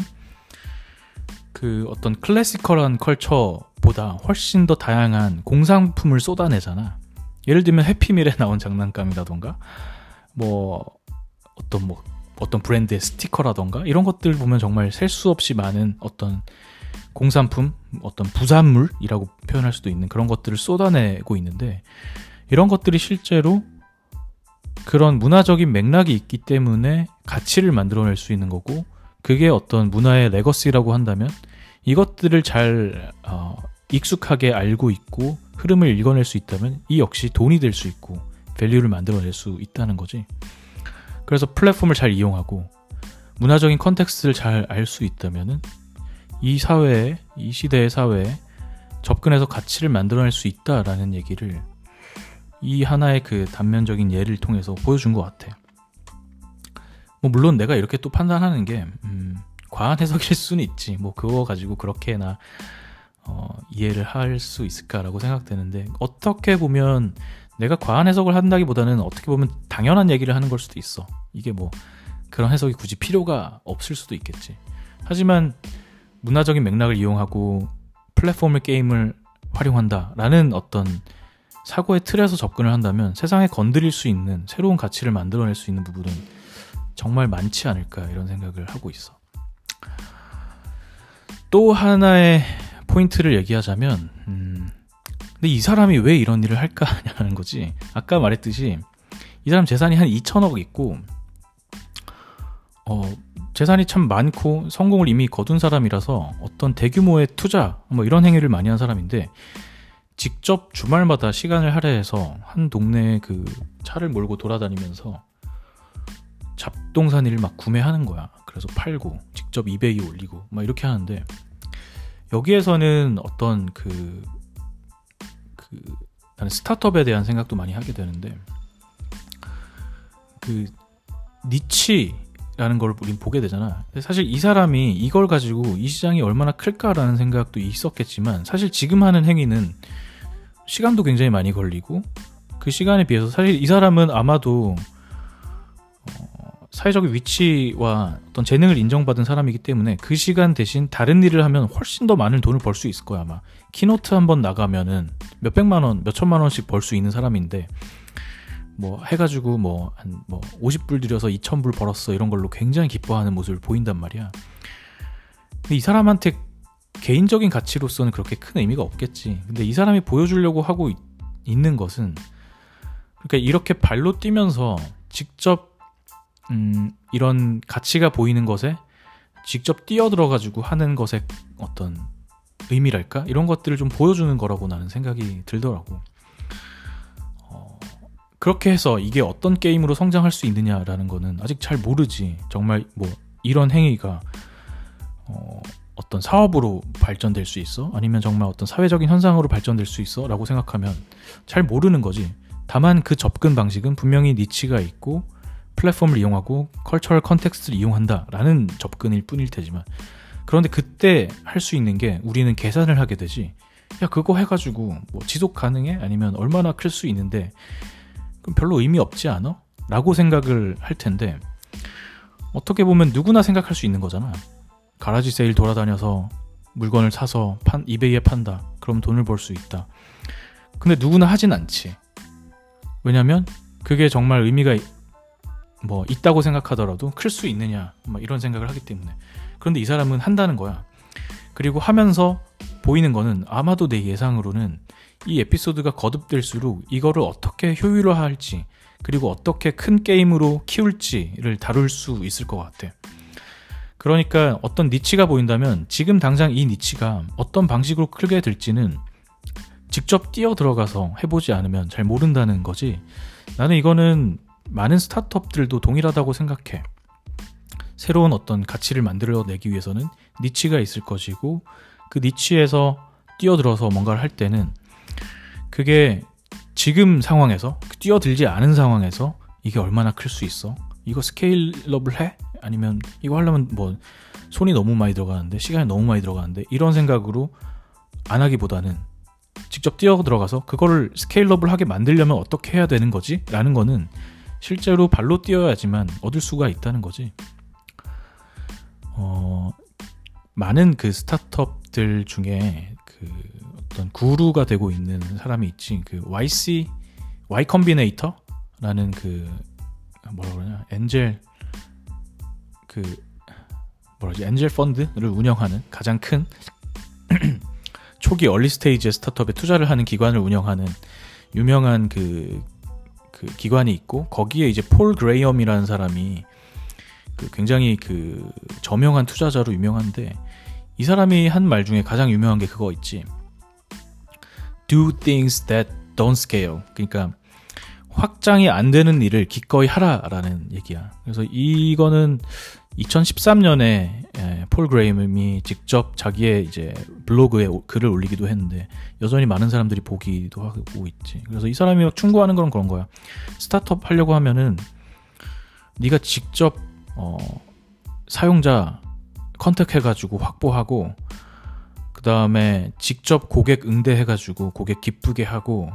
그 어떤 클래시컬한 컬처보다 훨씬 더 다양한 공상품을 쏟아내잖아. 예를 들면 해피밀에 나온 장난감이라던가 뭐 어떤 뭐 어떤 브랜드의 스티커라던가 이런 것들 보면 정말 셀 수 없이 많은 어떤 공산품, 어떤 부산물이라고 표현할 수도 있는 그런 것들을 쏟아내고 있는데 이런 것들이 실제로 그런 문화적인 맥락이 있기 때문에 가치를 만들어낼 수 있는 거고 그게 어떤 문화의 legacy라고 한다면 이것들을 잘 어, 익숙하게 알고 있고 흐름을 읽어낼 수 있다면 이 역시 돈이 될 수 있고 value를 만들어낼 수 있다는 거지. 그래서 플랫폼을 잘 이용하고 문화적인 context를 잘 알 수 있다면은 이 사회에 이 시대의 사회에 접근해서 가치를 만들어낼 수 있다라는 얘기를 이 하나의 그 단면적인 예를 통해서 보여준 것 같아. 뭐 물론 내가 이렇게 또 판단하는 게 음, 과한 해석일 수는 있지. 뭐 그거 가지고 그렇게나 어, 이해를 할 수 있을까라고 생각되는데 어떻게 보면 내가 과한 해석을 한다기보다는 어떻게 보면 당연한 얘기를 하는 걸 수도 있어. 이게 뭐 그런 해석이 굳이 필요가 없을 수도 있겠지. 하지만 문화적인 맥락을 이용하고 플랫폼을 게임을 활용한다라는 어떤 사고의 틀에서 접근을 한다면 세상에 건드릴 수 있는 새로운 가치를 만들어낼 수 있는 부분은 정말 많지 않을까 이런 생각을 하고 있어. 또 하나의 포인트를 얘기하자면, 음, 근데 이 사람이 왜 이런 일을 할까 하는 거지. 아까 말했듯이 이 사람 재산이 한 2천억 있고, 어, 재산이 참 많고 성공을 이미 거둔 사람이라서 어떤 대규모의 투자 뭐 이런 행위를 많이 한 사람인데 직접 주말마다 시간을 할애해서 한 동네에 그 차를 몰고 돌아다니면서 잡동사니를 막 구매하는 거야. 그래서 팔고 직접 이베이 올리고 막 이렇게 하는데 여기에서는 어떤 그, 그 나는 스타트업에 대한 생각도 많이 하게 되는데 그 niche 라는 걸 우린 보게 되잖아. 사실 이 사람이 이걸 가지고 이 시장이 얼마나 클까라는 생각도 있었겠지만 사실 지금 하는 행위는 시간도 굉장히 많이 걸리고 그 시간에 비해서 사실 이 사람은 아마도 어, 사회적인 위치와 어떤 재능을 인정받은 사람이기 때문에 그 시간 대신 다른 일을 하면 훨씬 더 많은 돈을 벌 수 있을 거야 아마 keynote 한 번 나가면은 몇 백만 원, 몇 천만 원씩 벌 수 있는 사람인데 뭐 해가지고 뭐 한뭐 뭐 50불 들여서 2천불 벌었어 이런 걸로 굉장히 기뻐하는 모습을 보인단 말이야. 근데 이 사람한테 개인적인 가치로서는 그렇게 큰 의미가 없겠지. 근데 이 사람이 보여주려고 하고 있, 있는 것은 그러니까 이렇게 발로 뛰면서 직접 음, 이런 가치가 보이는 것에 직접 뛰어들어가지고 하는 것에 어떤 의미랄까 이런 것들을 좀 보여주는 거라고 나는 생각이 들더라고. 그렇게 해서 이게 어떤 게임으로 성장할 수 있느냐라는 거는 아직 잘 모르지. 정말 뭐 이런 행위가 어, 어떤 사업으로 발전될 수 있어? 아니면 정말 어떤 사회적인 현상으로 발전될 수 있어? 라고 생각하면 잘 모르는 거지. 다만 그 접근 방식은 분명히 niche가 있고 플랫폼을 이용하고 cultural context를 이용한다라는 접근일 뿐일 테지만 그런데 그때 할 수 있는 게 우리는 계산을 하게 되지. 야 그거 해가지고 뭐 지속 가능해? 아니면 얼마나 클 수 있는데 그럼 별로 의미 없지 않아? 라고 생각을 할 텐데 어떻게 보면 누구나 생각할 수 있는 거잖아. 가라지 세일 돌아다녀서 물건을 사서 판, 이베이에 판다. 그럼 돈을 벌 수 있다. 근데 누구나 하진 않지. 왜냐면 그게 정말 의미가 뭐 있다고 생각하더라도 클 수 있느냐 막 이런 생각을 하기 때문에 그런데 이 사람은 한다는 거야. 그리고 하면서 보이는 거는 아마도 내 예상으로는 이 에피소드가 거듭될수록 이거를 어떻게 효율화할지 그리고 어떻게 큰 게임으로 키울지를 다룰 수 있을 것 같아. 그러니까 어떤 니치가 보인다면 지금 당장 이 니치가 어떤 방식으로 크게 될지는 직접 뛰어 들어가서 해보지 않으면 잘 모른다는 거지. 나는 이거는 많은 스타트업들도 동일하다고 생각해. 새로운 어떤 가치를 만들어내기 위해서는 니치가 있을 것이고 그 니치에서 뛰어들어서 뭔가를 할 때는 그게 지금 상황에서 뛰어들지 않은 상황에서 이게 얼마나 클 수 있어? 이거 스케일업을 해? 아니면 이거 하려면 뭐 손이 너무 많이 들어가는데 시간이 너무 많이 들어가는데 이런 생각으로 안 하기보다는 직접 뛰어 들어가서 그거를 scale up을 하게 만들려면 어떻게 해야 되는 거지? 라는 거는 실제로 발로 뛰어야지만 얻을 수가 있다는 거지. 어, 많은 그 스타트업들 중에 그 어떤 구루가 되고 있는 사람이 있지. 그 YC Y 컴비네이터라는 그 뭐라 그러냐 angel 그 뭐라지 angel 펀드를 운영하는 가장 큰 초기 얼리 스테이지 스타트업에 투자를 하는 기관을 운영하는 유명한 그, 그 기관이 있고 거기에 이제 폴 그레이엄이라는 사람이 그 굉장히 그 저명한 투자자로 유명한데 이 사람이 한 말 중에 가장 유명한 게 그거 있지. Do things that don't scale. 그러니까 확장이 안 되는 일을 기꺼이 하라라는 얘기야. 그래서 이거는 2013년에 예, 폴 그레이엄이 직접 자기의 이제 블로그에 글을 올리기도 했는데 여전히 많은 사람들이 보기도 하고 있지. 그래서 이 사람이 충고하는 건 그런 거야. 스타트업 하려고 하면은 네가 직접 어, 사용자 컨택해가지고 확보하고 그 다음에 직접 고객 응대해가지고 고객 기쁘게 하고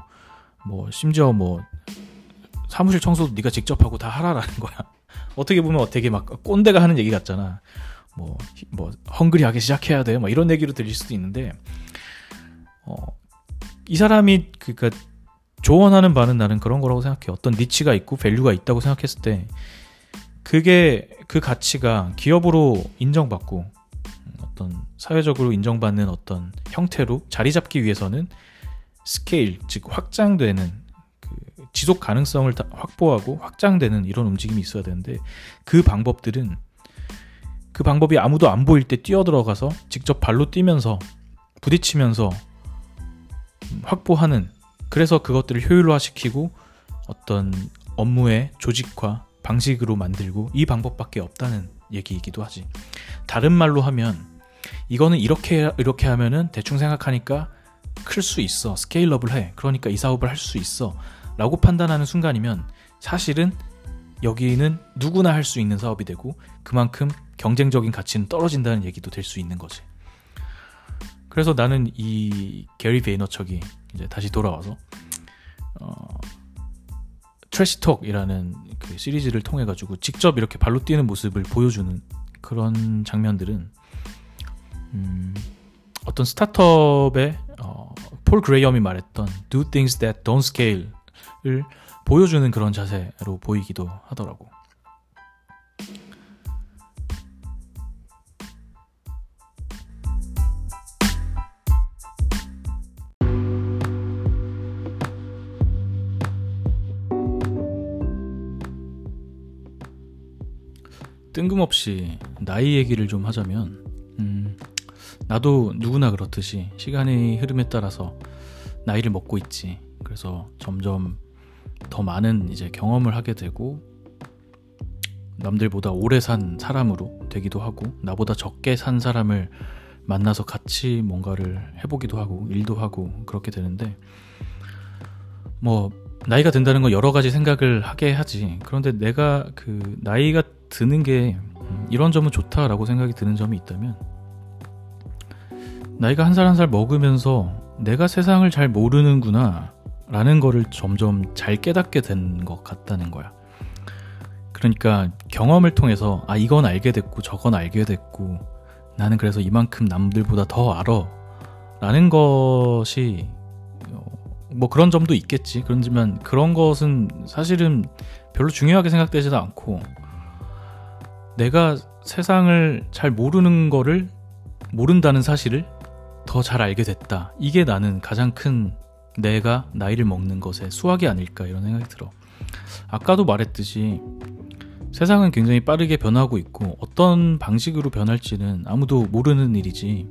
뭐 심지어 뭐 사무실 청소도 네가 직접 하고 다 하라라는 거야. 어떻게 보면 되게 막 꼰대가 하는 얘기 같잖아. 뭐, 뭐, hungry하게 시작해야 돼. 뭐 이런 얘기로 들릴 수도 있는데, 어, 이 사람이, 그니까, 조언하는 바는 나는 그런 거라고 생각해. 어떤 niche가 있고 value가 있다고 생각했을 때, 그게, 그 가치가 기업으로 인정받고, 어떤 사회적으로 인정받는 어떤 형태로 자리 잡기 위해서는 스케일, 즉 확장되는 지속 가능성을 확보하고 확장되는 이런 움직임이 있어야 되는데 그 방법들은 그 방법이 아무도 안 보일 때 뛰어들어가서 직접 발로 뛰면서 부딪히면서 확보하는 그래서 그것들을 효율화시키고 어떤 업무의 조직화 방식으로 만들고 이 방법밖에 없다는 얘기이기도 하지. 다른 말로 하면 이거는 이렇게 이렇게 하면은 대충 생각하니까 클 수 있어. scale up을 해. 그러니까 이 사업을 할 수 있어. 라고 판단하는 순간이면 사실은 여기는 누구나 할 수 있는 사업이 되고 그만큼 경쟁적인 가치는 떨어진다는 얘기도 될 수 있는 거지. 그래서 나는 이 Gary Vaynerchuk이 이제 다시 돌아와서 어, trash talk이라는 그 시리즈를 통해 가지고 직접 이렇게 발로 뛰는 모습을 보여주는 그런 장면들은 음, 어떤 스타트업의 어, 폴 그레이엄이 말했던 do things that don't scale 을 보여주는 그런 자세로 보이기도 하더라고. 뜬금없이 나이 얘기를 좀 하자면, 음, 나도 누구나 그렇듯이 시간의 흐름에 따라서 나이를 먹고 있지. 그래서 점점 더 많은 이제 경험을 하게 되고 남들보다 오래 산 사람으로 되기도 하고 나보다 적게 산 사람을 만나서 같이 뭔가를 해보기도 하고 일도 하고 그렇게 되는데 뭐 나이가 든다는 건 여러 가지 생각을 하게 하지. 그런데 내가 그 나이가 드는 게 음, 이런 점은 좋다라고 생각이 드는 점이 있다면 나이가 한 살 한 살 먹으면서 내가 세상을 잘 모르는구나 라는 거를 점점 잘 깨닫게 된 것 같다는 거야. 그러니까 경험을 통해서 아 이건 알게 됐고 저건 알게 됐고 나는 그래서 이만큼 남들보다 더 알아. 라는 것이 어, 뭐 그런 점도 있겠지. 그렇지만 그런 것은 사실은 별로 중요하게 생각되지도 않고 내가 세상을 잘 모르는 거를 모른다는 사실을 더 잘 알게 됐다. 이게 나는 가장 큰 내가 나이를 먹는 것의 수학이 아닐까 이런 생각이 들어. 아까도 말했듯이 세상은 굉장히 빠르게 변하고 있고 어떤 방식으로 변할지는 아무도 모르는 일이지.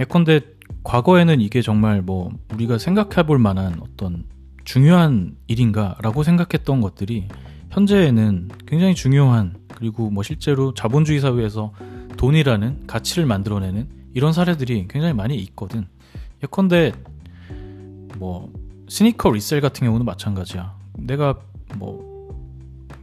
예컨대 과거에는 이게 정말 뭐 우리가 생각해 볼 만한 어떤 중요한 일인가라고 생각했던 것들이 현재에는 굉장히 중요한 그리고 뭐 실제로 자본주의 사회에서 돈이라는 가치를 만들어내는 이런 사례들이 굉장히 많이 있거든. 예컨대 뭐 sneaker resell 같은 경우는 마찬가지야. 내가 뭐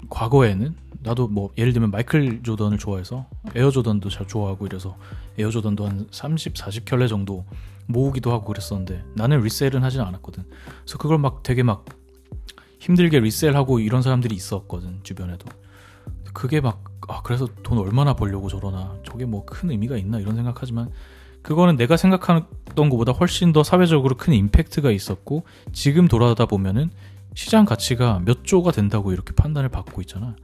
과거에는 나도 뭐 예를 들면 마이클 조던을 좋아해서 에어 조던도 잘 좋아하고 이래서 에어 조던도 한 30, 40켤레 정도 모으기도 하고 그랬었는데 나는 리셀은 하진 않았거든. 그래서 그걸 막 되게 막 힘들게 리셀하고 이런 사람들이 있었거든 주변에도. 그게 막 아, 그래서 돈 얼마나 벌려고 저러나 저게 뭐 큰 의미가 있나 이런 생각하지만 그거는 내가 생각했던 것보다 훨씬 더 사회적으로 큰 임팩트가 있었고 지금 돌아다 보면은 시장 가치가 몇 조가 된다고 이렇게 판단을 받고 있잖아.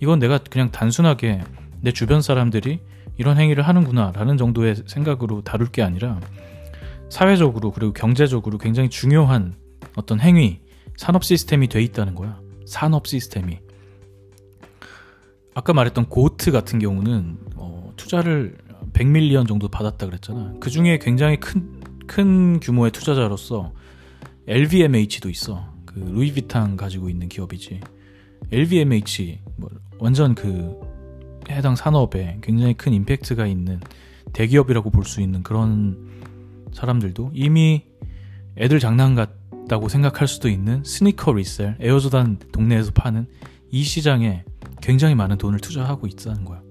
이건 내가 그냥 단순하게 내 주변 사람들이 이런 행위를 하는구나라는 정도의 생각으로 다룰 게 아니라 사회적으로 그리고 경제적으로 굉장히 중요한 어떤 행위, 산업 시스템이 돼 있다는 거야. 산업 시스템이. 아까 말했던 고트 같은 경우는 어, 투자를 100밀리언 정도 받았다 그랬잖아. 그 중에 굉장히 큰, 큰 규모의 투자자로서 LVMH도 있어. 그 루이비탕 가지고 있는 기업이지. LVMH 뭐 완전 그 해당 산업에 굉장히 큰 임팩트가 있는 대기업이라고 볼 수 있는 그런 사람들도 이미 애들 장난 같다고 생각할 수도 있는 스니커 리셀, 에어조단 동네에서 파는 이 시장에 굉장히 많은 돈을 투자하고 있다는 거야.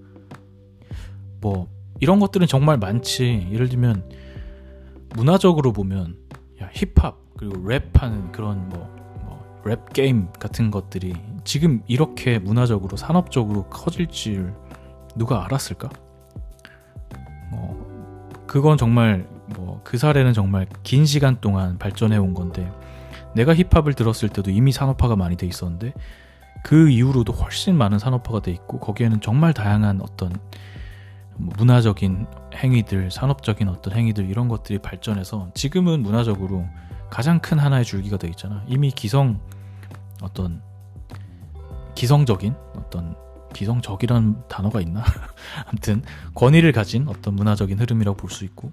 뭐 이런 것들은 정말 많지. 예를 들면 문화적으로 보면 야, 힙합 그리고 랩하는 그런 뭐, 뭐, 랩 게임 같은 것들이 지금 이렇게 문화적으로 산업적으로 커질 줄 누가 알았을까? 뭐 그건 정말 뭐 그 사례는 정말 긴 시간 동안 발전해 온 건데 내가 힙합을 들었을 때도 이미 산업화가 많이 돼 있었는데 그 이후로도 훨씬 많은 산업화가 돼 있고 거기에는 정말 다양한 어떤 뭐 문화적인 행위들, 산업적인 어떤 행위들 이런 것들이 발전해서 지금은 문화적으로 가장 큰 하나의 줄기가 돼 있잖아. 이미 기성 어떤 기성적인 어떤 기성적이라는 단어가 있나? 아무튼 권위를 가진 어떤 문화적인 흐름이라고 볼 수 있고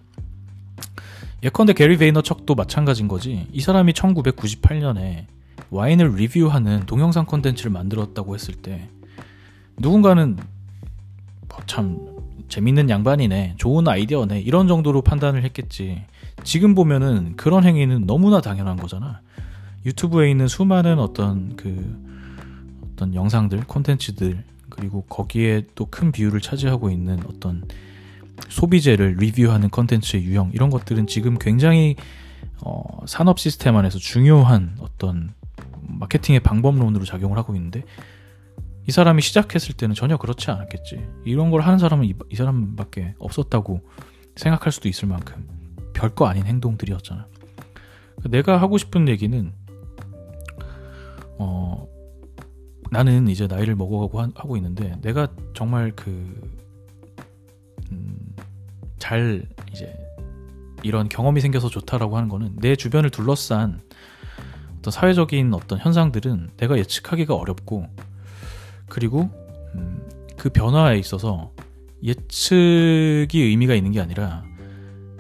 예컨대 게리 베이너 척도 마찬가지인 거지. 이 사람이 1998년에 와인을 리뷰하는 동영상 콘텐츠를 만들었다고 했을 때 누군가는 뭐참 재밌는 양반이네, 좋은 아이디어네 이런 정도로 판단을 했겠지. 지금 보면은 그런 행위는 너무나 당연한 거잖아. 유튜브에 있는 수많은 어떤 그 어떤 영상들, 콘텐츠들 그리고 거기에 또 큰 비율을 차지하고 있는 어떤 소비재를 리뷰하는 컨텐츠의 유형 이런 것들은 지금 굉장히 어, 산업 시스템 안에서 중요한 어떤 마케팅의 방법론으로 작용을 하고 있는데 이 사람이 시작했을 때는 전혀 그렇지 않았겠지. 이런 걸 하는 사람은 이, 이 사람밖에 없었다고 생각할 수도 있을 만큼 별거 아닌 행동들이었잖아. 내가 하고 싶은 얘기는 어 나는 이제 나이를 먹어가고 하, 고 있는데 내가 정말 그 음, 잘 이제 이런 경험이 생겨서 좋다라고 하는 거는 내 주변을 둘러싼 어떤 사회적인 어떤 현상들은 내가 예측하기가 어렵고 그리고 음, 그 변화에 있어서 예측이 의미가 있는 게 아니라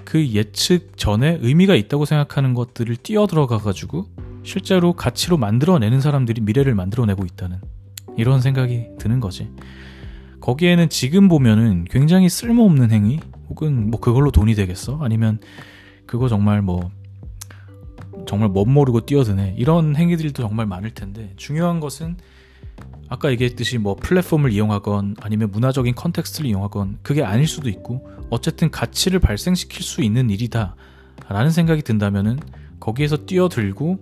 그 예측 전에 의미가 있다고 생각하는 것들을 뛰어들어가 가지고 실제로 가치로 만들어내는 사람들이 미래를 만들어내고 있다는 이런 생각이 드는 거지. 거기에는 지금 보면은 굉장히 쓸모없는 행위 혹은 뭐 그걸로 돈이 되겠어? 아니면 그거 정말 뭐 정말 멋 모르고 뛰어드네 이런 행위들도 정말 많을 텐데 중요한 것은 아까 얘기했듯이 뭐 플랫폼을 이용하건 아니면 문화적인 context를 이용하건 그게 아닐 수도 있고 어쨌든 가치를 발생시킬 수 있는 일이다 라는 생각이 든다면은 거기에서 뛰어들고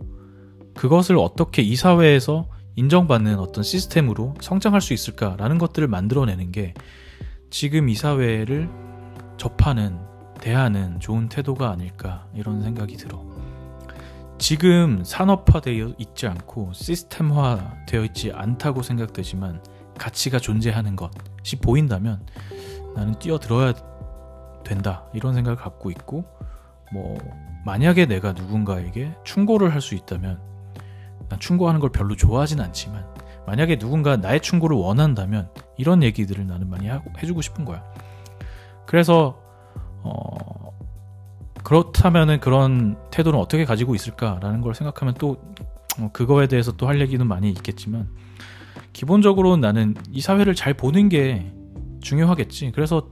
그것을 어떻게 이 사회에서 인정받는 어떤 시스템으로 성장할 수 있을까라는 것들을 만들어내는 게 지금 이 사회를 접하는 대하는 좋은 태도가 아닐까 이런 생각이 들어. 지금 산업화되어 있지 않고 시스템화 되어 있지 않다고 생각되지만 가치가 존재하는 것이 보인다면 나는 뛰어들어야 된다 이런 생각을 갖고 있고 뭐 만약에 내가 누군가에게 충고를 할 수 있다면 난 충고하는 걸 별로 좋아하진 않지만 만약에 누군가 나의 충고를 원한다면 이런 얘기들을 나는 많이 하고, 해주고 싶은 거야. 그래서 어, 그렇다면은 그런 태도는 어떻게 가지고 있을까라는 걸 생각하면 또 어, 그거에 대해서 또 할 얘기는 많이 있겠지만 기본적으로 나는 이 사회를 잘 보는 게 중요하겠지. 그래서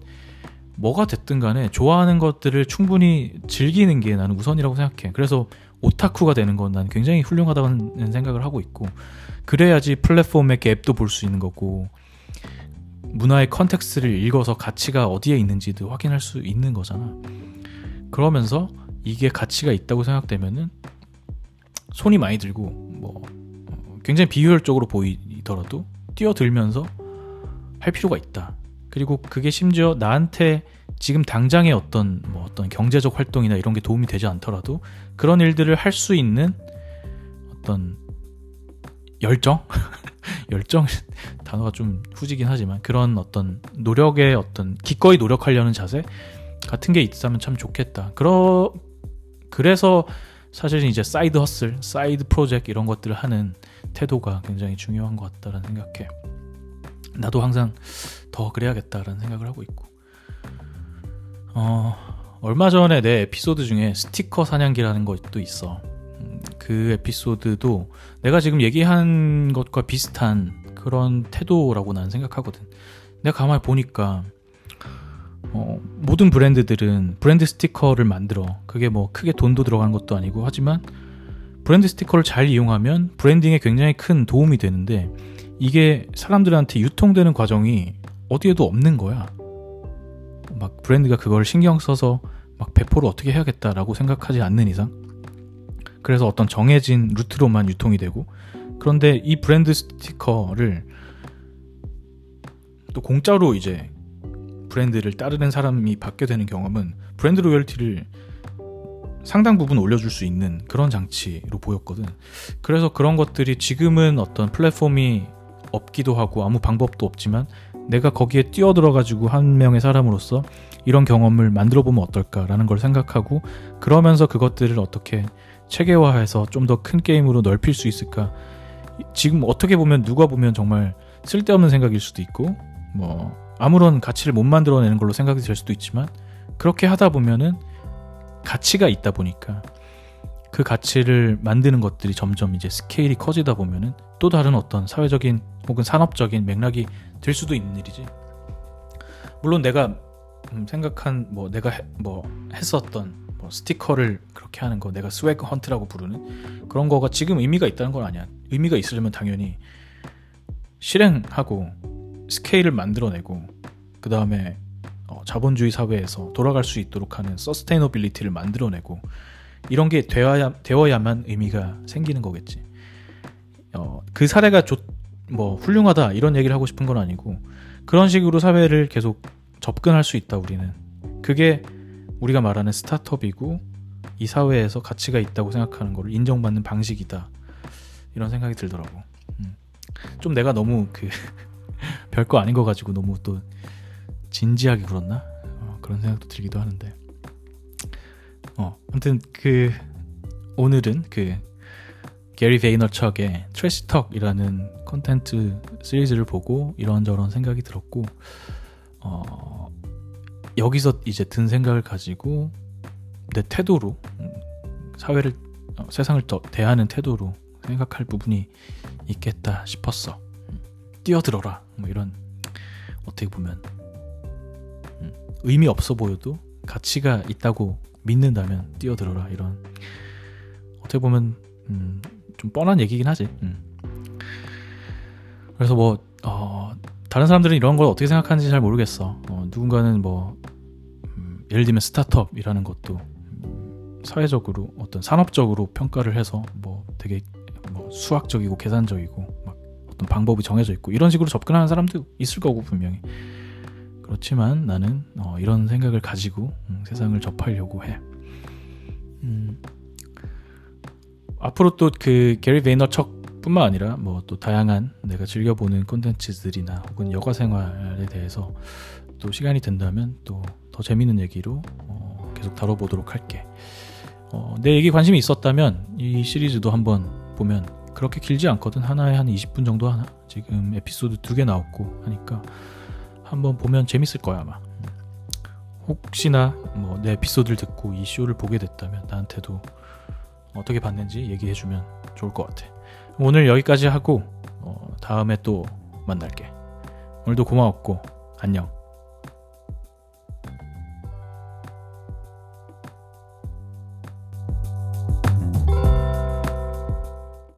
뭐가 됐든 간에 좋아하는 것들을 충분히 즐기는 게 나는 우선이라고 생각해. 그래서 오타쿠가 되는 건 난 굉장히 훌륭하다는 생각을 하고 있고 그래야지 플랫폼의 앱도 볼 수 있는 거고 문화의 context를 읽어서 가치가 어디에 있는지도 확인할 수 있는 거잖아. 그러면서 이게 가치가 있다고 생각되면은 손이 많이 들고 뭐 굉장히 비효율적으로 보이더라도 뛰어들면서 할 필요가 있다. 그리고 그게 심지어 나한테 지금 당장의 어떤 뭐 어떤 경제적 활동이나 이런 게 도움이 되지 않더라도 그런 일들을 할 수 있는 어떤 열정 열정 단어가 좀 후지긴 하지만 그런 어떤 노력의 어떤 기꺼이 노력하려는 자세 같은 게 있다면 참 좋겠다. 그러 그래서 사실은 이제 side hustle, side project 이런 것들을 하는 태도가 굉장히 중요한 것 같다라는 생각해. 나도 항상 더 그래야겠다라는 생각을 하고 있고. 어, 얼마 전에 내 에피소드 중에 스티커 사냥기라는 것도 있어. 음, 그 에피소드도 내가 지금 얘기한 것과 비슷한 그런 태도라고 나는 생각하거든. 내가 가만히 보니까 어, 모든 브랜드들은 브랜드 스티커를 만들어. 그게 뭐 크게 돈도 들어가는 것도 아니고 하지만 브랜드 스티커를 잘 이용하면 브랜딩에 굉장히 큰 도움이 되는데 이게 사람들한테 유통되는 과정이 어디에도 없는 거야. 막 브랜드가 그걸 신경 써서 막 배포를 어떻게 해야겠다라고 생각하지 않는 이상. 그래서 어떤 정해진 루트로만 유통이 되고 그런데 이 브랜드 스티커를 또 공짜로 이제 브랜드를 따르는 사람이 받게 되는 경험은 브랜드 로열티를 상당 부분 올려줄 수 있는 그런 장치로 보였거든. 그래서 그런 것들이 지금은 어떤 플랫폼이 없기도 하고 아무 방법도 없지만 내가 거기에 뛰어들어가지고 한 명의 사람으로서 이런 경험을 만들어 보면 어떨까라는 걸 생각하고 그러면서 그것들을 어떻게 체계화해서 좀 더 큰 게임으로 넓힐 수 있을까. 지금 어떻게 보면 누가 보면 정말 쓸데없는 생각일 수도 있고 뭐 아무런 가치를 못 만들어내는 걸로 생각이 될 수도 있지만 그렇게 하다 보면은 가치가 있다 보니까 그 가치를 만드는 것들이 점점 이제 스케일이 커지다 보면은 또 다른 어떤 사회적인 혹은 산업적인 맥락이 될 수도 있는 일이지. 물론 내가 음, 생각한 뭐 내가 해, 뭐 했었던 뭐 스티커를 그렇게 하는 거 내가 swag hunt라고 부르는 그런 거가 지금 의미가 있다는 건 아니야. 의미가 있으려면 당연히 실행하고 스케일을 만들어내고 그 다음에 어, 자본주의 사회에서 돌아갈 수 있도록 하는 sustainability를 만들어내고 이런 게 되어야, 되어야만 의미가 생기는 거겠지. 어, 그 사례가 좋, 뭐 훌륭하다 이런 얘기를 하고 싶은 건 아니고 그런 식으로 사회를 계속 접근할 수 있다 우리는 그게 우리가 말하는 스타트업이고 이 사회에서 가치가 있다고 생각하는 걸 인정받는 방식이다 이런 생각이 들더라고. 음. 좀 내가 너무 그 별거 아닌 거 가지고 너무 또 진지하게 굴었나? 어, 그런 생각도 들기도 하는데. 어, 아무튼 그 오늘은 그 Gary Vaynerchuk의 Trash Talk이라는 콘텐츠 시리즈를 보고 이런저런 생각이 들었고 어, 여기서 이제 든 생각을 가지고 내 태도로 음, 사회를 어, 세상을 더 대하는 태도로 생각할 부분이 있겠다 싶었어. 뛰어들어라 뭐 이런 어떻게 보면 음, 의미 없어 보여도 가치가 있다고 믿는다면 뛰어들어라 이런 어떻게 보면 음, 좀 뻔한 얘기긴 하지. 음. 그래서 뭐 어, 다른 사람들은 이런 걸 어떻게 생각하는지 잘 모르겠어. 어, 누군가는 뭐 음, 예를 들면 스타트업이라는 것도 음, 사회적으로 어떤 산업적으로 평가를 해서 뭐 되게 뭐 수학적이고 계산적이고 막 어떤 방법이 정해져 있고 이런 식으로 접근하는 사람도 있을 거고 분명히 그렇지만 나는 어, 이런 생각을 가지고 음, 세상을 접하려고 해. 음, 앞으로 또 그 게리 베이너척뿐만 아니라 뭐 또 다양한 내가 즐겨보는 콘텐츠들이나 혹은 여가 생활에 대해서 또 시간이 된다면 또 더 재밌는 얘기로 어, 계속 다뤄보도록 할게. 어, 내 얘기 관심이 있었다면 이 시리즈도 한번 보면 그렇게 길지 않거든. 하나에 한 20분 정도 하나. 지금 에피소드 두 개 나왔고 하니까 한번 보면 재밌을 거야 아마. 혹시나 뭐 내 에피소드를 듣고 이 쇼를 보게 됐다면 나한테도 어떻게 봤는지 얘기해주면 좋을 것 같아. 오늘 여기까지 하고 어, 다음에 또 만날게. 오늘도 고마웠고 안녕.